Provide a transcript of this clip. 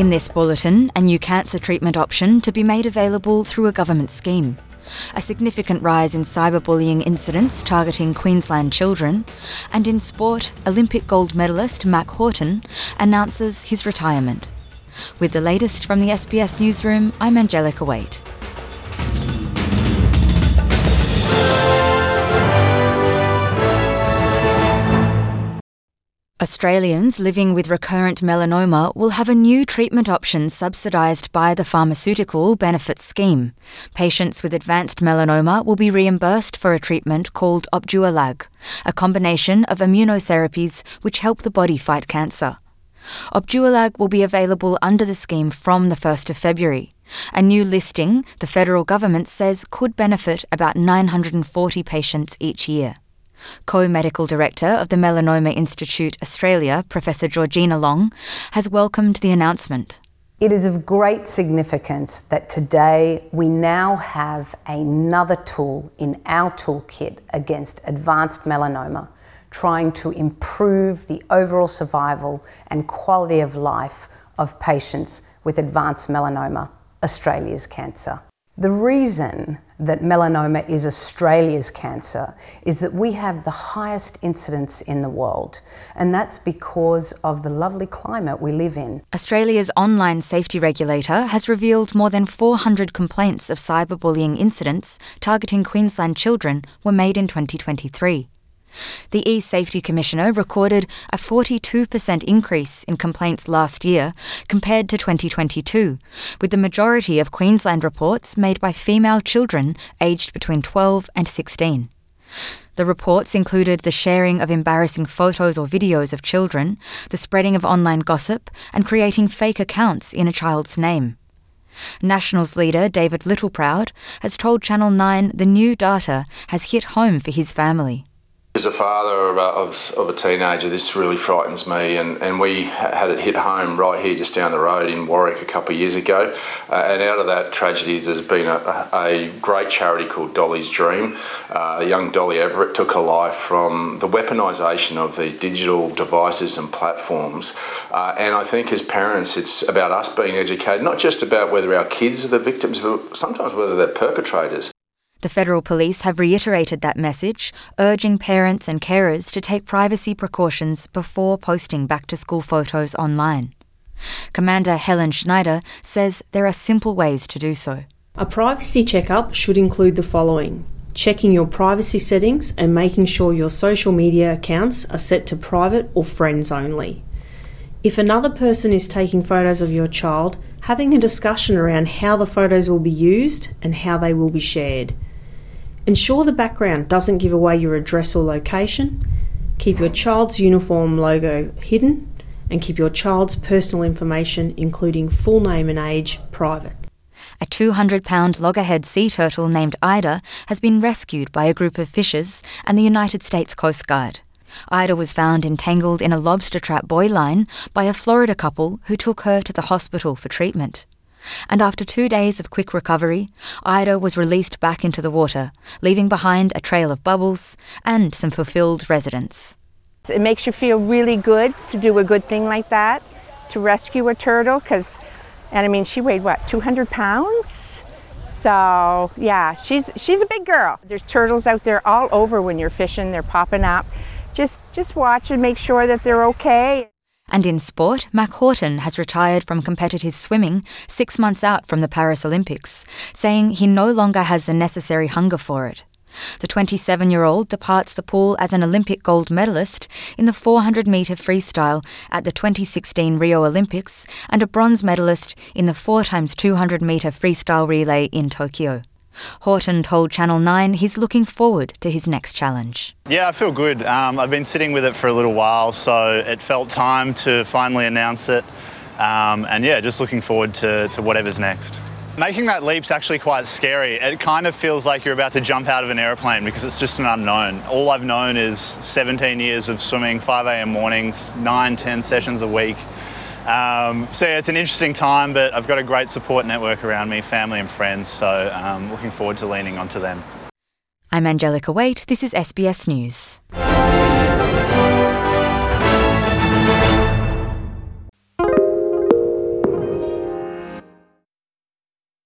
In this bulletin, a new cancer treatment option to be made available through a government scheme. A significant rise in cyberbullying incidents targeting Queensland children. And in sport, Olympic gold medalist Mack Horton announces his retirement. With the latest from the SBS newsroom, I'm Angelica Waite. Australians living with recurrent melanoma will have a new treatment option subsidised by the Pharmaceutical Benefits Scheme. Patients with advanced melanoma will be reimbursed for a treatment called Opdualag, a combination of immunotherapies which help the body fight cancer. Opdualag will be available under the scheme from the 1st of February. A new listing, the federal government says, could benefit about 940 patients each year. Co Medical Director of the Melanoma Institute Australia, Professor Georgina Long, has welcomed the announcement. It is of great significance that today we now have another tool in our toolkit against advanced melanoma, trying to improve the overall survival and quality of life of patients with advanced melanoma, Australia's cancer. The reason that melanoma is Australia's cancer is that we have the highest incidence in the world, and that's because of the lovely climate we live in. Australia's online safety regulator has revealed more than 400 complaints of cyberbullying incidents targeting Queensland children were made in 2023. The e-Safety Commissioner recorded a 42% increase in complaints last year compared to 2022, with the majority of Queensland reports made by female children aged between 12 and 16. The reports included the sharing of embarrassing photos or videos of children, the spreading of online gossip, and creating fake accounts in a child's name. Nationals leader David Littleproud has told Channel 9 the new data has hit home for his family. As a father of, of, a teenager, this really frightens me, and, and we had it hit home right here just down the road in Warwick a couple of years ago. Uh, and out of that tragedy, there's been a, a great charity called Dolly's Dream. Uh, young Dolly Everett took her life from the weaponisation of these digital devices and platforms. Uh, and I think as parents, it's about us being educated, not just about whether our kids are the victims, but sometimes whether they're perpetrators. The federal police have reiterated that message, urging parents and carers to take privacy precautions before posting back to school photos online. Commander Helen Schneider says there are simple ways to do so. A privacy checkup should include the following checking your privacy settings and making sure your social media accounts are set to private or friends only. If another person is taking photos of your child, having a discussion around how the photos will be used and how they will be shared. Ensure the background doesn't give away your address or location. Keep your child's uniform logo hidden and keep your child's personal information, including full name and age, private. A 200 pound loggerhead sea turtle named Ida has been rescued by a group of fishers and the United States Coast Guard. Ida was found entangled in a lobster trap buoy line by a Florida couple who took her to the hospital for treatment and after two days of quick recovery, Ida was released back into the water, leaving behind a trail of bubbles and some fulfilled residents. It makes you feel really good to do a good thing like that, to rescue a turtle, because, and I mean, she weighed what, 200 pounds? So yeah, she's she's a big girl. There's turtles out there all over when you're fishing. They're popping up. Just just watch and make sure that they're okay. And in sport, Mack Horton has retired from competitive swimming six months out from the Paris Olympics, saying he no longer has the necessary hunger for it. The 27 year old departs the pool as an Olympic gold medalist in the 400 metre freestyle at the 2016 Rio Olympics and a bronze medalist in the 4 x 200 metre freestyle relay in Tokyo. Horton told Channel 9 he's looking forward to his next challenge. Yeah, I feel good. Um, I've been sitting with it for a little while, so it felt time to finally announce it. Um, and yeah, just looking forward to, to whatever's next. Making that leap's actually quite scary. It kind of feels like you're about to jump out of an aeroplane because it's just an unknown. All I've known is 17 years of swimming, 5 a.m. mornings, 9, 10 sessions a week. Um, so yeah, it's an interesting time, but I've got a great support network around me, family and friends, so um, looking forward to leaning onto them. I'm Angelica Waite. This is SBS News.